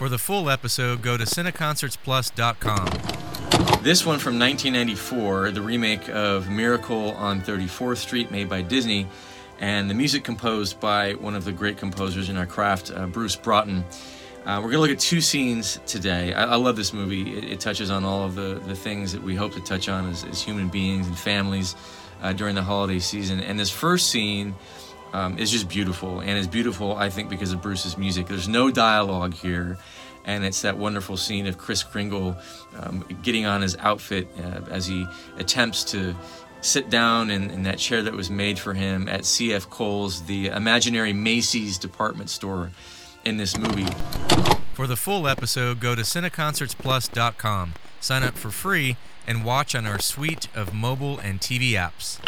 For the full episode, go to cineconcertsplus.com. This one from 1994, the remake of Miracle on 34th Street, made by Disney, and the music composed by one of the great composers in our craft, uh, Bruce Broughton. Uh, we're going to look at two scenes today. I, I love this movie. It, it, touches on all of the, the things that we hope to touch on as, as human beings and families uh, during the holiday season. And this first scene um, is just beautiful, and it's beautiful, I think, because of Bruce's music. There's no dialogue here, and it's that wonderful scene of Kris Kringle um, getting on his outfit uh, as he attempts to sit down in, in, that chair that was made for him at CF Cole's, the imaginary Macy's department store in this movie. For the full episode, go to cineconcertsplus.com. Sign up for free and watch on our suite of mobile and TV apps.